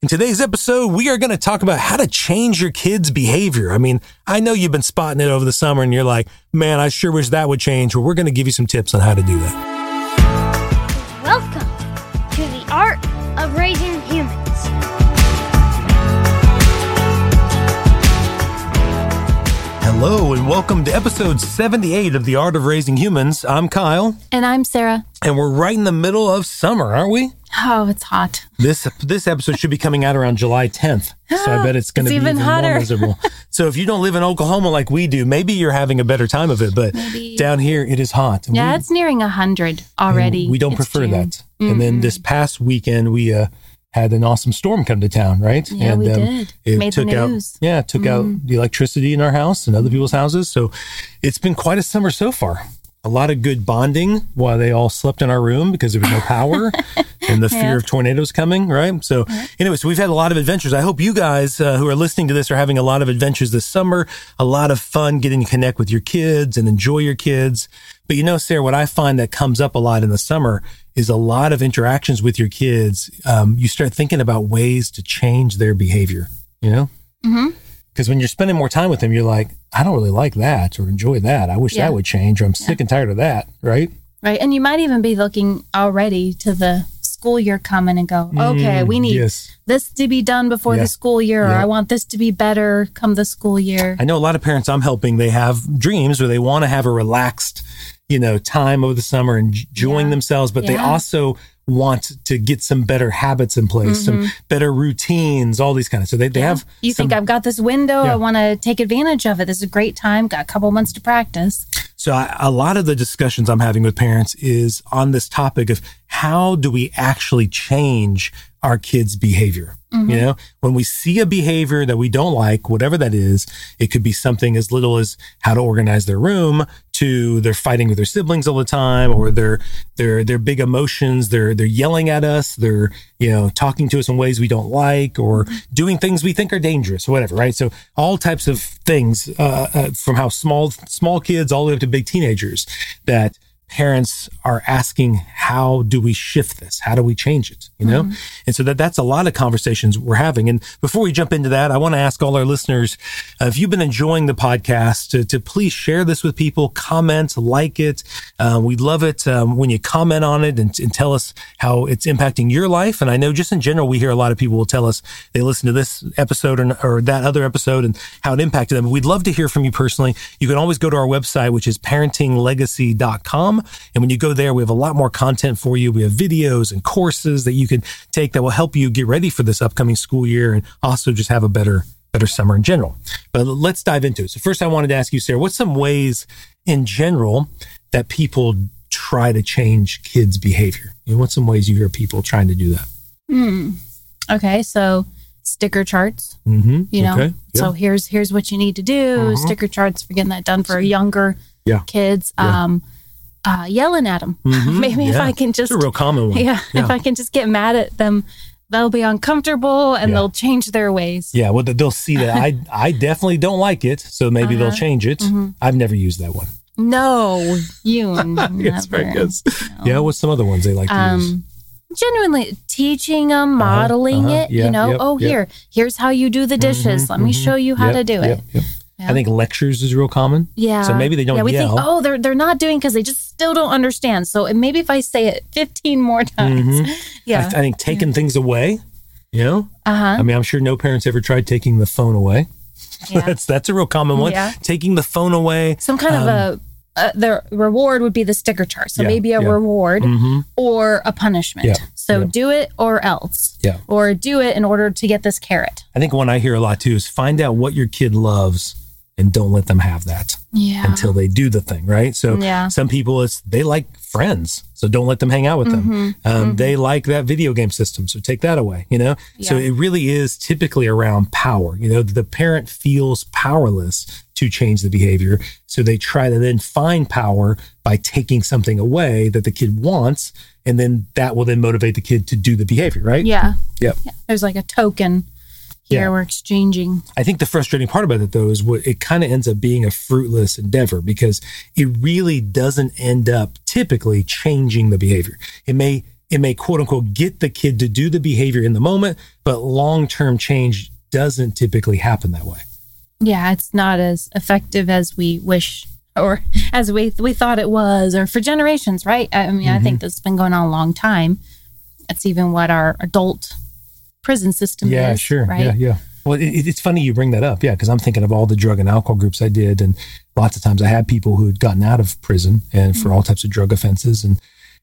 In today's episode, we are going to talk about how to change your kids' behavior. I mean, I know you've been spotting it over the summer and you're like, man, I sure wish that would change. Well, we're going to give you some tips on how to do that. Welcome to the art of raising Hello, and welcome to episode 78 of The Art of Raising Humans. I'm Kyle, And I'm Sara. and we're right in the middle of summer, aren't we? Oh, it's hot. This this episode should be coming out around July 10th, so I bet it's going to be even even more miserable. so if you don't live in Oklahoma like we do, maybe you're having a better time of it. But Maybe. down here, it is hot. Yeah, we- it's nearing 100 already. we don't It's prefer June. that. And then this past weekend, we uh, had an awesome storm come to town, right? Yeah, and we did. It Made the took out, yeah, it took out the electricity in our house and other people's houses. So it's been quite a summer so far. A lot of good bonding while they all slept in our room because there was no power and the fear of tornadoes coming, right? So, anyways, we've had a lot of adventures. I hope you guys uh, who are listening to this are having a lot of adventures this summer, a lot of fun getting to connect with your kids and enjoy your kids. But you know, Sara, what I find that comes up a lot in the summer is a lot of interactions with your kids. Um, you start thinking about ways to change their behavior, you know? Mhm. Because when you're spending more time with them, you're like, I don't really like that or enjoy that. I wish Yeah. that would change, or I'm sick and tired of that, right? Right. And you might even be looking already to the school year coming and go, okay, we need Mm, Yes. this to be done before Yeah. the school year, or Yeah. I want this to be better come the school year. I know a lot of parents I'm helping, they have dreams where they want to have a relaxed, you know, time over the summer and enjoying Yeah. themselves, but they also want to get some better habits in place, some better routines, all these kind of. So they, they have Mm-hmm. you some- think I've got this window, Yeah. I want to take advantage of it. This is a great time, got a couple months to practice. So I, a lot of the discussions I'm having with parents is on this topic of how do we actually change our kids' behavior? Mm-hmm. You know, when we see a behavior that we don't like, whatever that is, it could be something as little as how to organize their room to they're fighting with their siblings all the time or they're they're they're big emotions, they're they're yelling at us, they're, you know, talking to us in ways we don't like or doing things we think are dangerous, or whatever, right? So all types of things uh, uh, from how small small kids all the way up to big teenagers that parents are asking how do we shift this? How do we change it? You know? And so that that's a lot of conversations we're having. And before we jump into that i want to ask all our listeners uh, if you've been enjoying the podcast to, to please share this with people comment like it. Uh, we love it um, when you comment on it and, and tell us how it's impacting your life. And i know just in general we hear a lot of people will tell us they listen to this episode or, or that other episode and how it impacted them. We'd love to hear from you personally. You can always go to our website which is parentinglegacy.com and when you go there we have a lot more content for you we have videos and courses that you can take that will help you get ready for this upcoming school year and also just have a better better summer in general but let's dive into it so first i wanted to ask you sara what's some ways in general that people try to change kids behavior you know, what's some ways you hear people trying to do that Hmm. Okay, so sticker charts. mm-hmm you know okay so here's here's what you need to do Mhm. sticker charts for getting that done for younger Yeah. kids Yeah. um uh yelling at them Mhm. maybe if i can it's just a real common one yeah, if i can just get mad at them they'll be uncomfortable and Yeah. they'll change their ways Yeah, well, they'll see that I I definitely don't like it, so maybe they'll Uh-huh. change it. Mhm. I've never used that one. no you Yes, very good. Yeah, what's some other ones they like to use? um genuinely teaching them modeling uh-huh. it Yeah, you know yep, oh yep. here here's how you do the dishes Mhm, let me mhm. show you how Yep, to do it. Yeah. I think lectures is real common. Yeah. So maybe they don't Yeah, we yell. think, oh, they're they're not doing because they just still don't understand. So maybe if I say it 15 more times. Mhm. I, Yeah. I think taking things away. You know, Uh huh. I mean, I'm sure no parents ever tried taking the phone away. Yeah. that's that's a real common one. Yeah. Taking the phone away. Some kind of a, uh, the reward would be the sticker chart. So Um, Yeah, maybe a yeah. reward hmm or a punishment. Yeah, So yeah. do it or else. Yeah. Or do it in order to get this carrot. I think one I hear a lot too is find out what your kid loves and don't let them have that Yeah. until they do the thing, right? So Yeah. some people it's they like friends, so don't let them hang out with them. Mm-hmm. Um, They like that video game system, so take that away. You know, so it really is typically around power. You know, the parent feels powerless to change the behavior, so they try to then find power by taking something away that the kid wants, and then that will then motivate the kid to do the behavior, right? Yeah. Yep. yeah. There's like a token Yeah. we're exchanging. I think the frustrating part about it though is what it kind of ends up being a fruitless endeavor because it really doesn't end up typically changing the behavior. It may it may quote unquote get the kid to do the behavior in the moment, but long term change doesn't typically happen that way. Yeah, it's not as effective as we wish or as we we thought it was or for generations, right? I mean, I think mm-hmm. this has been going on a long time. It's even what our adult prison system Yeah, is, sure. right? Yeah, yeah. Well, it, it's funny you bring that up. Yeah, because I'm thinking of all the drug and alcohol groups I did. And lots of times I had people who had gotten out of prison and for mm-hmm. all types of drug offenses. And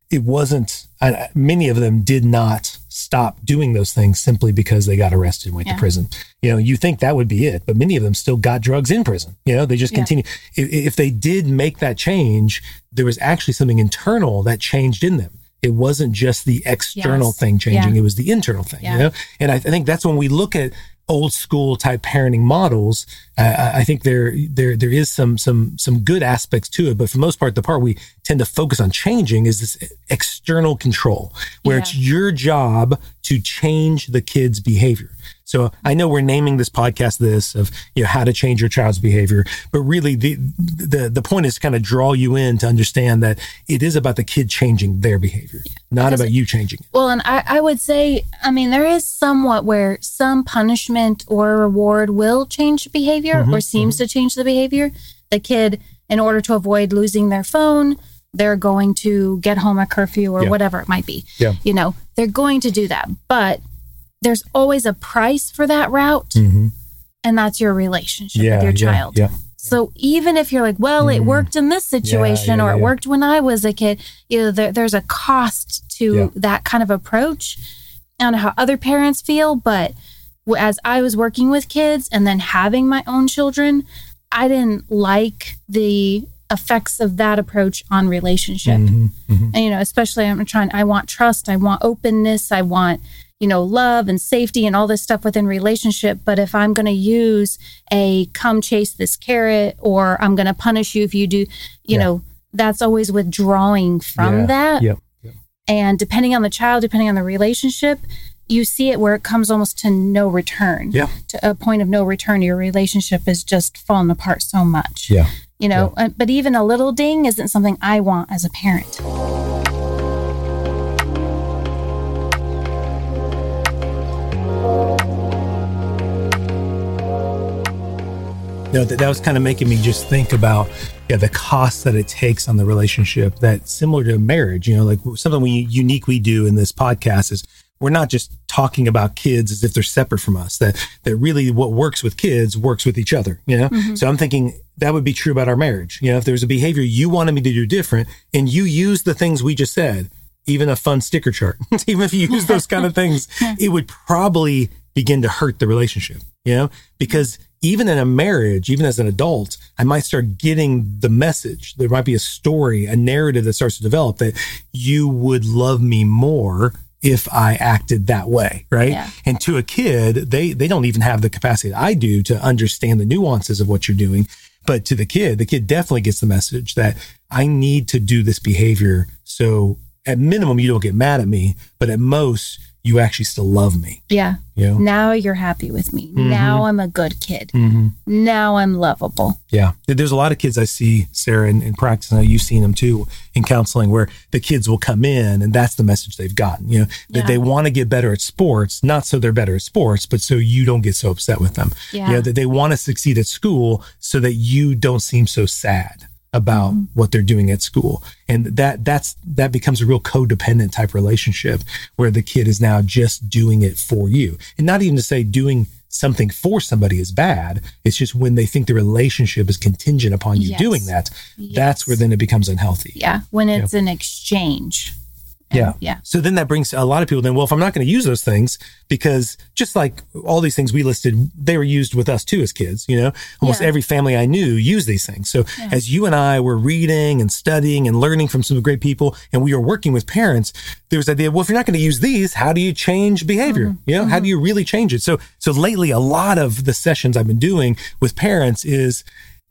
it wasn't, I- many of them did not stop doing those things simply because they got arrested and went Yeah. to prison. You know, you think that would be it, but many of them still got drugs in prison. You know, they just Yeah. continue. If, if they did make that change, there was actually something internal that changed in them. It wasn't just the external Yes. thing changing, Yeah. it was the internal thing, Yeah. you know? And I, I think that's when we look at old school type parenting models. Uh, I- think there there there is some some some good aspects to it, but for the most part, the part we tend to focus on changing is this external control, where Yeah. it's your job to change the kid's behavior. So I know we're naming this podcast this of you know how to change your child's behavior, but really the the the point is to kind of draw you in to understand that it is about the kid changing their behavior, not Because about you changing it. Well, and I, I would say, I mean, there is somewhat where some punishment or reward will change behavior Mm-hmm, or seems to change the behavior. The kid, in order to avoid losing their phone, they're going to get home at curfew or Yeah. whatever it might be. Yeah. You know, they're going to do that. But there's always a price for that route, Mhm. and that's your relationship Yeah, with your child. yeah. So even if you're like, well, it Mhm. worked in this situation yeah, or it yeah. worked when I was a kid, you know, there, there's a cost to Yeah. that kind of approach. I don't know how other parents feel, but as I was working with kids and then having my own children, I didn't like the effects of that approach on relationship. Mhm, mhm. And, you know, especially I'm trying, I want trust, I want openness, I want, you know, love and safety and all this stuff within relationship. But if I'm going to use a come chase this carrot or I'm going to punish you if you do, you Yeah. know, that's always withdrawing from Yeah, that. Yep. yep. And depending on the child, depending on the relationship, you see it where it comes almost to no return. Yeah. To a point of no return, your relationship is just falling apart so much. Yeah. You know, uh, but even a little ding isn't something I want as a parent. Know, that, that was kind of making me just think about yeah the cost that it takes on the relationship that similar to marriage you know like something we unique we do in this podcast is we're not just talking about kids as if they're separate from us that that really what works with kids works with each other you know? Mm-hmm. So i'm thinking that would be true about our marriage you know if there's a behavior you wanted me to do different and you use the things we just said even a fun sticker chart even if you use those kind of things it would probably begin to hurt the relationship you know? Because even in a marriage, even as an adult, I might start getting the message. There might be a story, a narrative that starts to develop that you would love me more if I acted that way, right? Yeah. And to a kid, they they don't even have the capacity that I do to understand the nuances of what you're doing. But to the kid, the kid definitely gets the message that I need to do this behavior. So at minimum, you don't get mad at me, but at most, you actually still love me. Yeah. You know? Now you're happy with me. Now I'm a good kid. Mm-hmm. Now I'm lovable. Yeah. There's a lot of kids I see, Sara, in, in practice. I know you've seen them too in counseling where the kids will come in and that's the message they've gotten, you know, that Yeah. they want to get better at sports, not so they're better at sports, but so you don't get so upset with them. Yeah. You know, that they want to succeed at school so that you don't seem so sad about Mm-hmm. what they're doing at school. And that, that's, that becomes a real codependent type relationship where the kid is now just doing it for you. And not even to say doing something for somebody is bad. It's just when they think the relationship is contingent upon you Yes. doing that, that's where then it becomes unhealthy. Yeah. When it's an exchange. And- Yeah. Yeah. So then that brings a lot of people then, well, if I'm not going to use those things, because just like all these things we listed, they were used with us too as kids, you know, almost Yeah. every family I knew used these things. So as you and I were reading and studying and learning from some great people and we were working with parents, there was the idea, well, if you're not going to use these, how do you change behavior? Mm-hmm. You know, how do mm-hmm. you really change it? So, so lately, a lot of the sessions I've been doing with parents is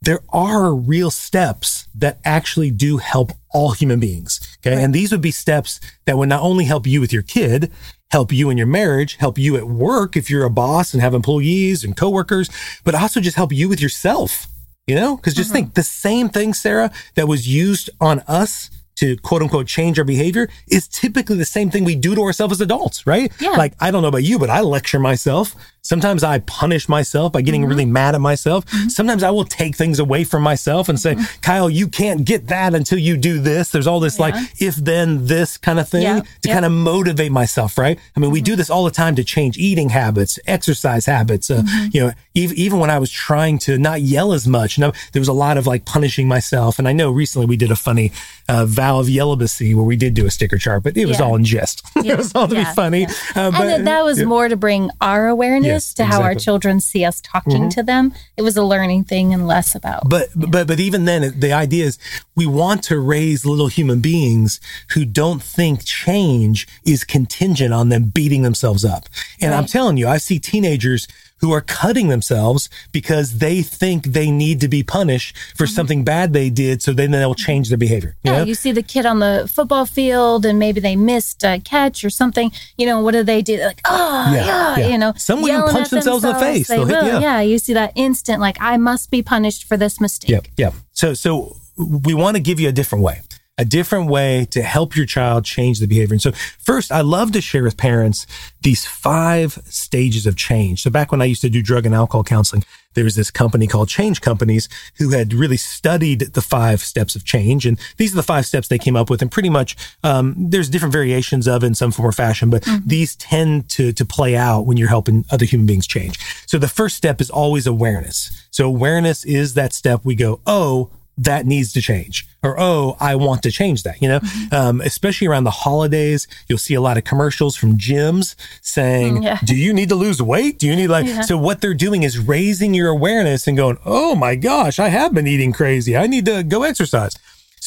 there are real steps that actually do help all human beings. Okay. And these would be steps that would not only help you with your kid, help you in your marriage, help you at work if you're a boss and have employees and coworkers, but also just help you with yourself. You know, because just mm-hmm. think the same thing, Sara, that was used on us to quote unquote change our behavior is typically the same thing we do to ourselves as adults, right? Yeah. Like, I don't know about you, but I lecture myself. Sometimes I punish myself by Mm-hmm. getting really mad at myself. Sometimes I will take things away from myself and say, Mm-hmm. Kyle, you can't get that until you do this. There's all this like if then this kind of thing Yeah. to Yeah. kind of motivate myself, right? I mean, we do this all the time to change eating habits, exercise habits. Uh, You know, even, even when I was trying to not yell as much, no, there was a lot of like punishing myself. And I know recently we did a funny uh, vow of yellibacy where we did do a sticker chart, but it was Yeah. all in jest. it was all to Yeah. be funny. Uh, and that, was yeah. more to bring our awareness Yes, to how our exactly. Mm-hmm. children see us talking to them. It was a learning thing and less about. But but but even then, the idea is we want to raise little human beings who don't think change is contingent on them beating themselves up. And I'm telling you, I see teenagers who are cutting themselves because they think they need to be punished for mm-hmm. something bad they did, so then they'll change their behavior. You yeah, know? you see the kid on the football field and maybe they missed a catch or something. You know, what do they do? Like, oh, Yeah, yeah, yeah. you know. Some will even punch at themselves in the face. They They'll hit- yeah. yeah, you see that instant, like, I must be punished for this mistake. Yep. Yep. So, so we want to give you a different way, a different way to help your child change the behavior. And so first, I love to share with parents these five stages of change. So back when I used to do drug and alcohol counseling, there was this company called Change Companies who had really studied the five steps of change. And these are the five steps they came up with. And pretty much, um, there's different variations of in some form or fashion, but these tend to, to play out when you're helping other human beings change. So the first step is always awareness. So awareness is that step we go, oh, that needs to change. Or oh i want to change that you know? Um, especially around the holidays you'll see a lot of commercials from gyms saying Yeah. do you need to lose weight? Do you need like so what they're doing is raising your awareness and going oh my gosh i have been eating crazy. I need to go exercise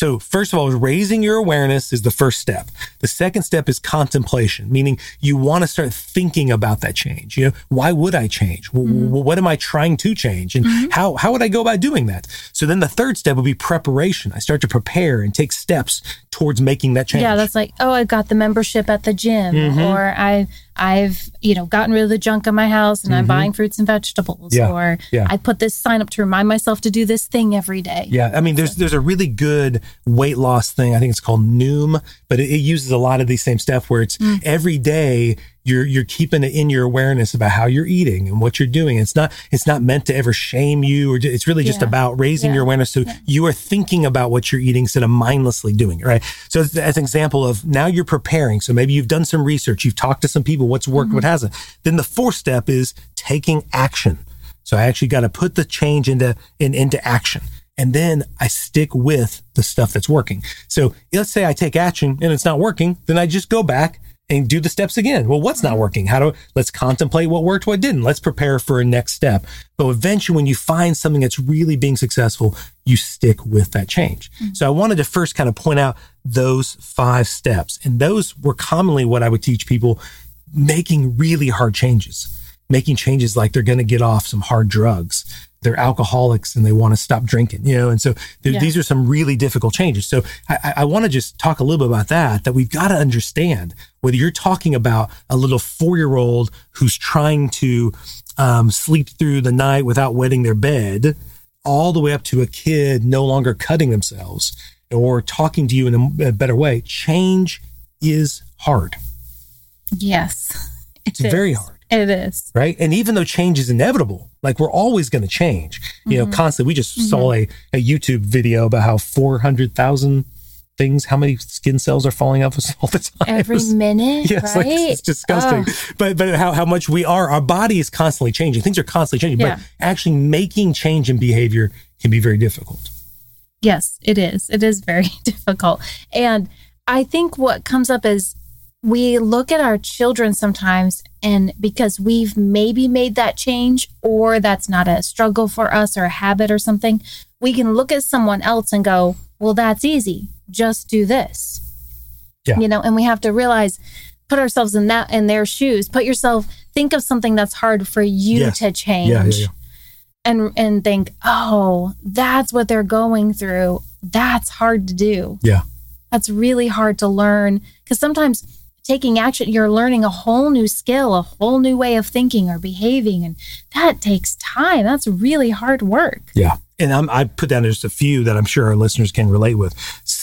so first of all, raising your awareness is the first step. The second step is contemplation, meaning you want to start thinking about that change. You know, why would I change? W- What am I trying to change? And how, how would I go about doing that? So then the third step would be preparation. I start to prepare and take steps towards making that change. Yeah, that's like, oh, I got the membership at the gym, Mm-hmm. or I, I've, you know, gotten rid of the junk in my house and I'm buying fruits and vegetables, Mm-hmm. Yeah, or yeah. I put this sign up to remind myself to do this thing every day. Yeah, I mean, there's there's a really good weight loss thing. I think it's called Noom, but it, it uses a lot of these same stuff where it's hmm. every day you're you're keeping it in your awareness about how you're eating and what you're doing. It's not it's not meant to ever shame you, or it's really just Yeah. about raising Yeah. your awareness so you are thinking about what you're eating instead of mindlessly doing it. Right. So as, as an example of now you're preparing. So maybe you've done some research, you've talked to some people, what's worked, what mm-hmm. hasn't. Then the fourth step is taking action. So I actually got to put the change into in, into action. And then I stick with the stuff that's working. So let's say I take action and it's not working, then I just go back and do the steps again. Well, what's not working? How do let's contemplate what worked, what didn't. Let's prepare for a next step. But eventually when you find something that's really being successful, you stick with that change. Mm-hmm. So I wanted to first kind of point out those five steps. And those were commonly what I would teach people making really hard changes making changes like they're going to get off some hard drugs. They're alcoholics and they want to stop drinking, you know? And so th- Yeah. these are some really difficult changes. So I, I- want to just talk a little bit about that, that we've got to understand whether you're talking about a little four year old who's trying to um, sleep through the night without wetting their bed, all the way up to a kid no longer cutting themselves or talking to you in a, a better way. Change is hard. Yes. It's very hard. It is. right? And even though change is inevitable, like we're always going to change, you Mm-hmm. know, constantly. We just saw a, a YouTube video about how 400,000 things, how many skin cells are falling off us all the time. Every It's- minute, it's, right? like, it's disgusting. But but how, how much we are, our body is constantly changing. Things are constantly changing. Yeah. But actually making change in behavior can be very difficult. Yes, it is. It is very difficult. And I think what comes up is we look at our children sometimes, and because we've maybe made that change, or that's not a struggle for us or a habit or something, we can look at someone else and go, well, that's easy. Just do this. Yeah. You know, and we have to realize, put ourselves in that in their shoes. Put yourself, think of something that's hard for you Yes. to change Yeah, yeah, and and think, oh, that's what they're going through. That's hard to do. Yeah. That's really hard to learn because sometimes taking action, you're learning a whole new skill, a whole new way of thinking or behaving, and that takes time. That's really hard work. Yeah. And I'm, I put down just a few that I'm sure our listeners can relate with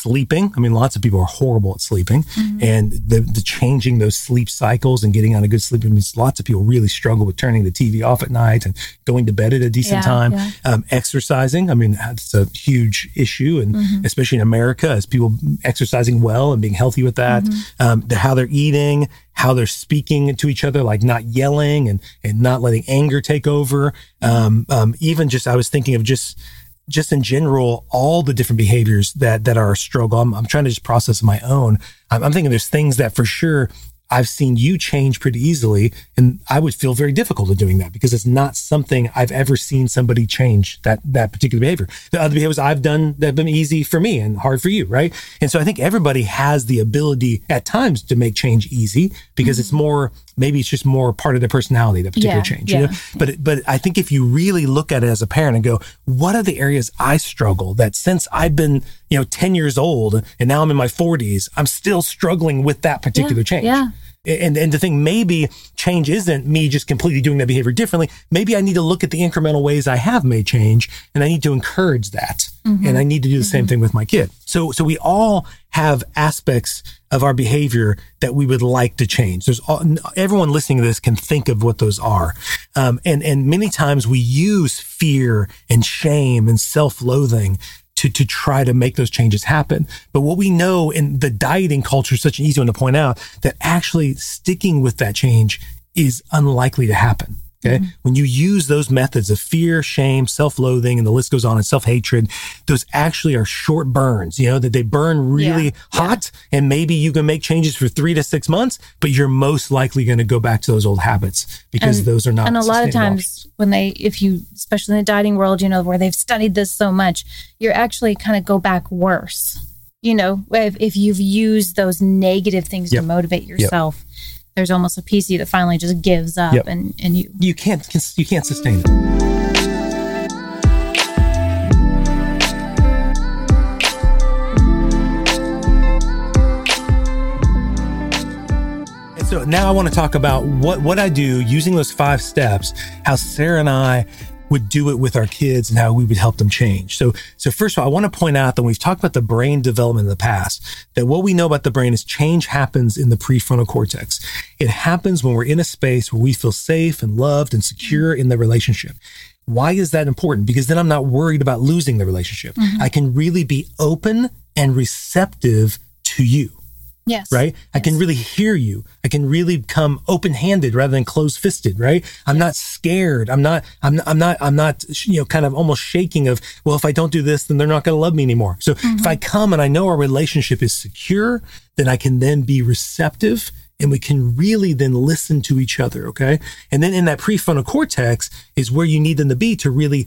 sleeping. I mean, lots of people are horrible at sleeping, and the the changing those sleep cycles and getting on a good sleep means lots of people really struggle with turning the TV off at night and going to bed at a decent Yeah, time. yeah. Um, exercising, I mean, that's a huge issue, and Mm-hmm. especially in America, as people exercising well and being healthy with that, Mm-hmm. um, the, how they're eating, how they're speaking to each other, like not yelling and and not letting anger take over. Um, um, even just, I was thinking of just just in general, all the different behaviors that that are a struggle. I'm, I'm trying to just process my own. I'm, I'm thinking there's things that for sure I've seen you change pretty easily, and I would feel very difficult in doing that because it's not something I've ever seen somebody change that that particular behavior. The other behaviors I've done that have been easy for me and hard for you, right? And so I think everybody has the ability at times to make change easy because it's mm-hmm. more maybe it's just more part of their personality that particular. Yeah, change. yeah. You know? But but I think if you really look at it as a parent and go, what are the areas I struggle that since I've been you know 10 years old and now I'm in my 40s, I'm still struggling with that particular Yeah, change. yeah. And and to think maybe change isn't me just completely doing that behavior differently. Maybe I need to look at the incremental ways I have made change and I need to encourage that. And I need to do the same thing with my kid. So so we all have aspects of our behavior that we would like to change. There's all, everyone listening to this can think of what those are. Um, and and many times we use fear and shame and self-loathing to, to try to make those changes happen. But what we know in the dieting culture is such an easy one to point out that actually sticking with that change is unlikely to happen. Okay. Mm-hmm. When you use those methods of fear, shame, self loathing, and the list goes on and self hatred, those actually are short burns, you know, that they burn really Yeah. hot. And maybe you can make changes for three to six months, but you're most likely going to go back to those old habits because And- those are not and a lot of times when they if you especially in the dieting world you know where they've studied this so much you're actually kind of go back worse you know if, if you've used those negative things Yep. to motivate yourself there's almost a piece of you that finally just gives up Yep. and and you You can't, you can't sustain it. So now I want to talk about what, what I do using those five steps, how Sara and I would do it with our kids and how we would help them change. So, so first of all, I want to point out that we've talked about the brain development in the past, that what we know about the brain is change happens in the prefrontal cortex. It happens when we're in a space where we feel safe and loved and secure in the relationship. Why is that important? Because then I'm not worried about losing the relationship. Mm-hmm. I can really be open and receptive to you yes right? I can really hear you. I can really come open-handed rather than closed-fisted, right? I'm not scared. I'm not, I'm not, I'm not, I'm not, you know, kind of almost shaking of, well, if I don't do this, then they're not going to love me anymore. So if I mm-hmm. come and I know our relationship is secure, then I can then be receptive and we can really then listen to each other. Okay. And then in that prefrontal cortex is where you need them to be to really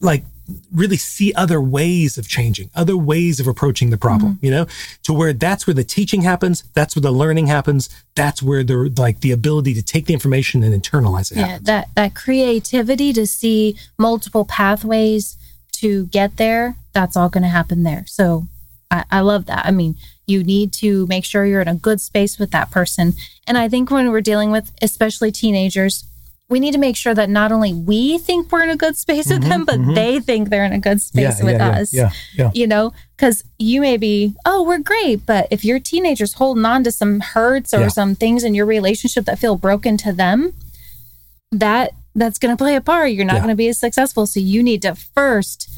like really see other ways of changing, other ways of approaching the problem, mm-hmm. you know, to where that's where the teaching happens. That's where the learning happens. That's where the like the ability to take the information and internalize it yeah happens. that that creativity to see multiple pathways to get there that's all going to happen there so I, I love that i mean you need to make sure you're in a good space with that person and i think when we're dealing with especially teenagers we need to make sure that not only we think we're in a good space with them but they think they're in a good space Mm-hmm, Yeah, with yeah, us. yeah, yeah. you know because you may be oh we're great but if your teenager's holding on to some hurts or some things in your relationship that feel broken to them that that's going to play a part. You're not going to be as successful. So you need to first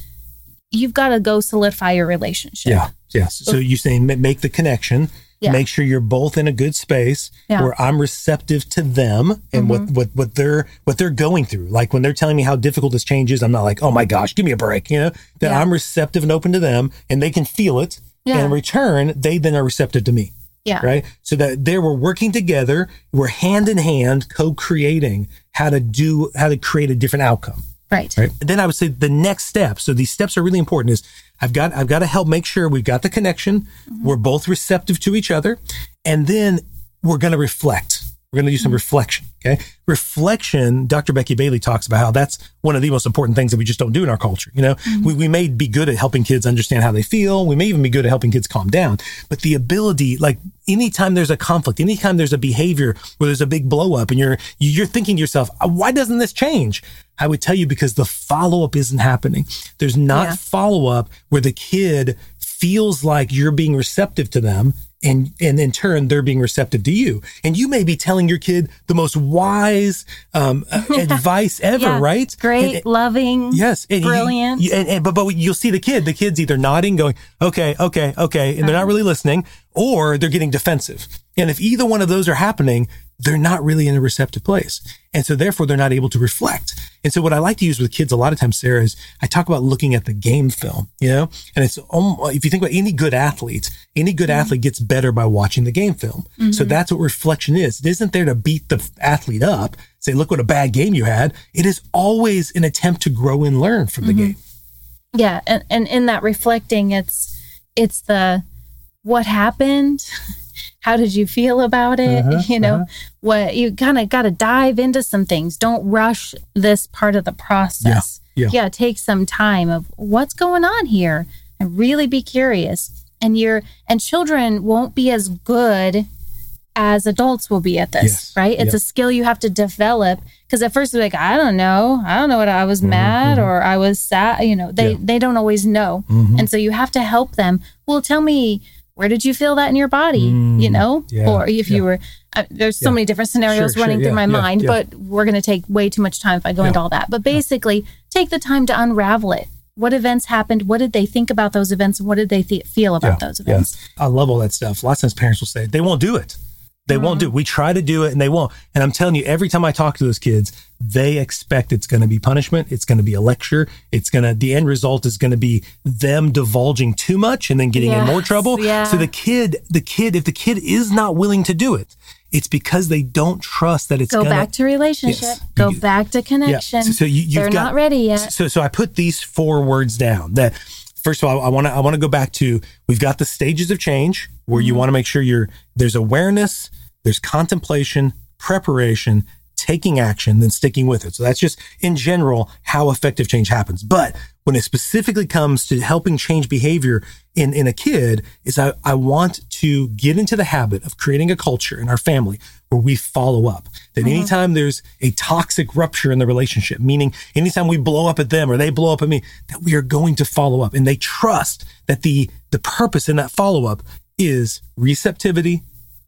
you've got to go solidify your relationship. Yeah. Yes. So you saying make the connection, Yeah. make sure you're both in a good space Yeah. Mm-hmm. where I'm receptive to them and what, what, what they're, what they're going through. Like when they're telling me how difficult this change is, I'm not like, oh my gosh, give me a break. You know, that Yeah. I'm receptive and open to them and they can feel it. And in return, they then are receptive to me. yeah Right. So that there we're working together. We're hand in hand co-creating how to do, how to create a different outcome. Right Right. Then I would say the next step. So these steps are really important. Is I've got I've got to help make sure we've got the connection. Mm-hmm. We're both receptive to each other, and then we're going to reflect. We're going to do some reflection. Okay. Reflection. Dr. Becky Bailey talks about how that's one of the most important things that we just don't do in our culture. You know, we, we may be good at helping kids understand how they feel. We may even be good at helping kids calm down, but the ability, like anytime there's a conflict, anytime there's a behavior where there's a big blow up and you're, you're thinking to yourself, "Uh, why doesn't this change? I would tell you because the follow up isn't happening. There's not Yeah. follow up where the kid feels like you're being receptive to them and and in turn they're being receptive to you and you may be telling your kid the most wise um, advice ever Yeah. right Great, And- loving. Yes, and you- Brilliant. you- and, and- but but you'll see the kid. The kid's either nodding, going, "Okay, okay, okay," and they're not really listening, or they're getting defensive. And if either one of those are happening, they're not really in a receptive place, and so therefore they're not able to reflect. And so what I like to use with kids a lot of times, Sara, is I talk about looking at the game film. You know, and it's if you think about any good athlete, any good mm-hmm. athlete gets better by watching the game film. So mm-hmm. that's what reflection is. It isn't there to beat the athlete up, say, "Look what a bad game you had." It is always an attempt to grow and learn from the mm-hmm. game. yeah and, and in that reflecting it's it's the what happened how did you feel about it? Uh-huh, you know what you kind of got to dive into some things. Don't rush this part of the process. Yeah, yeah. take some time of what's going on here and really be curious. And you're and children won't be as good as adults will be at this Yes, right? It's yeah. a skill you have to develop. Because at first they're like i don't know. I don't know what i was mad or i was sad. You know they Mm-hmm, Yeah. they don't always know. Mhm. and so you have to help them. Well tell me where did you feel that in your body you know Mm, yeah, or if you were uh, there's so Yeah. many different scenarios Sure, sure, running through yeah, my mind yeah. but we're going to take way too much time if i go Yeah. into all that but basically take the time to unravel it what events happened what did they think about those events and what did they th- feel about those events I love all that stuff. Lots of times parents will say they won't do it. They won't do it. We try to do it and they won't. And I'm telling you, every time I talk to those kids, they expect it's going to be punishment. It's going to be a lecture. It's going to, the end result is going to be them divulging too much and then getting in more trouble. yeah. So the kid, the kid, if the kid is not willing to do it, it's because they don't trust that it's go gonna, back to relationship Yes. go You- back to connection so- so you- you've they're got- not ready yet so so I put these four words down. That first of all, I want to I want to go back to we've got the stages of change where Mm-hmm. you want to make sure you're there's awareness, there's contemplation, preparation, taking action, then sticking with it. So that's just in general how effective change happens. But when it specifically comes to helping change behavior in, in a kid is I, I want to get into the habit of creating a culture in our family where we follow up. That mm-hmm. anytime there's a toxic rupture in the relationship, meaning anytime we blow up at them or they blow up at me, that we are going to follow up and they trust that the, the purpose in that follow up is receptivity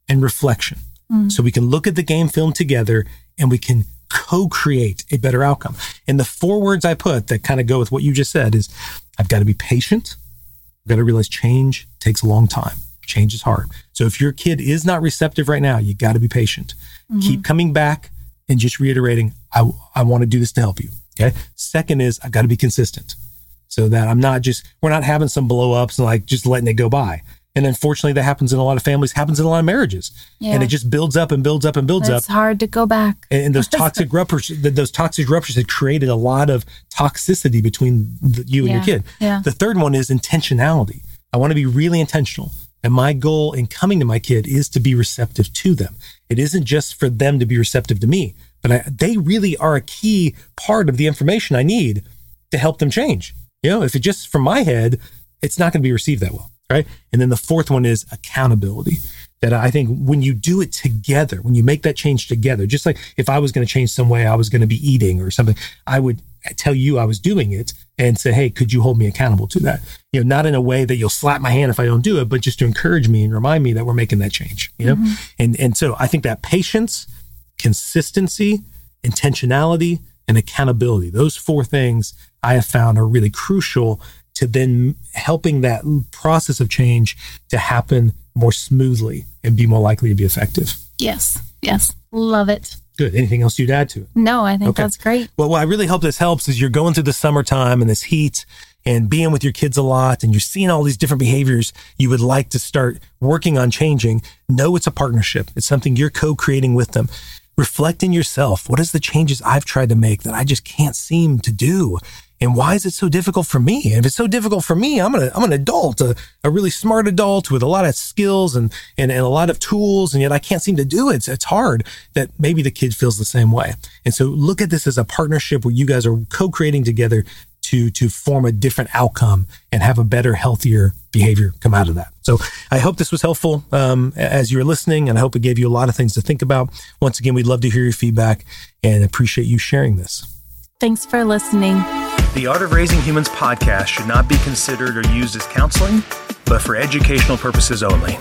and reflection. Mm. So we can look at the game film together and we can co-create a better outcome. And the four words I put that kind of go with what you just said is I've got to be patient. I've got to realize change takes a long time. Change is hard. So if your kid is not receptive right now, you got to be patient. Mm-hmm. Keep coming back and just reiterating, I, I want to do this to help you. Okay. Second is I've got to be consistent so that I'm not just, we're not having some blow ups and like just letting it go by. And unfortunately, that happens in a lot of families, happens in a lot of marriages. Yeah. And it just builds up and builds up and builds up. it's hard to go back. And, and those toxic ruptures th- those toxic ruptures had created a lot of toxicity between the, you and your kid. Yeah. the third one is intentionality. I want to be really intentional. And my goal in coming to my kid is to be receptive to them. It isn't just for them to be receptive to me but I, they really are a key part of the information i need to help them change. You know if it just from my head it's not going to be received that well right and then the fourth one is accountability that I think when you do it together, when you make that change together, just like if I was going to change some way I was going to be eating or something, I would tell you I was doing it and say, Hey, could you hold me accountable to that? You know, not in a way that you'll slap my hand if I don't do it, but just to encourage me and remind me that we're making that change, you know? Mm-hmm. And, and so I think that patience, consistency, intentionality, and accountability, those four things I have found are really crucial to then helping that process of change to happen more smoothly and be more likely to be effective. yes yes love it Good. Anything else you'd add to it? no i think Okay. that's great Well, what I really hope this helps is you're going through the summertime and this heat and being with your kids a lot and you're seeing all these different behaviors you would like to start working on changing. Know it's a partnership. It's something you're co-creating with them. Reflect in yourself. What is the changes I've tried to make that I just can't seem to do? And why is it so difficult for me? And if it's so difficult for me, I'm an, I'm an adult, a, a really smart adult with a lot of skills and, and, and a lot of tools. And yet I can't seem to do it. It's, it's hard that maybe the kid feels the same way. And so look at this as a partnership where you guys are co-creating together to, to form a different outcome and have a better, healthier behavior come out of that. So I hope this was helpful um, as you were listening, and I hope it gave you a lot of things to think about. Once again, we'd love to hear your feedback and appreciate you sharing this. thanks for listening The Art of Raising Humans podcast should not be considered or used as counseling. but for educational purposes only.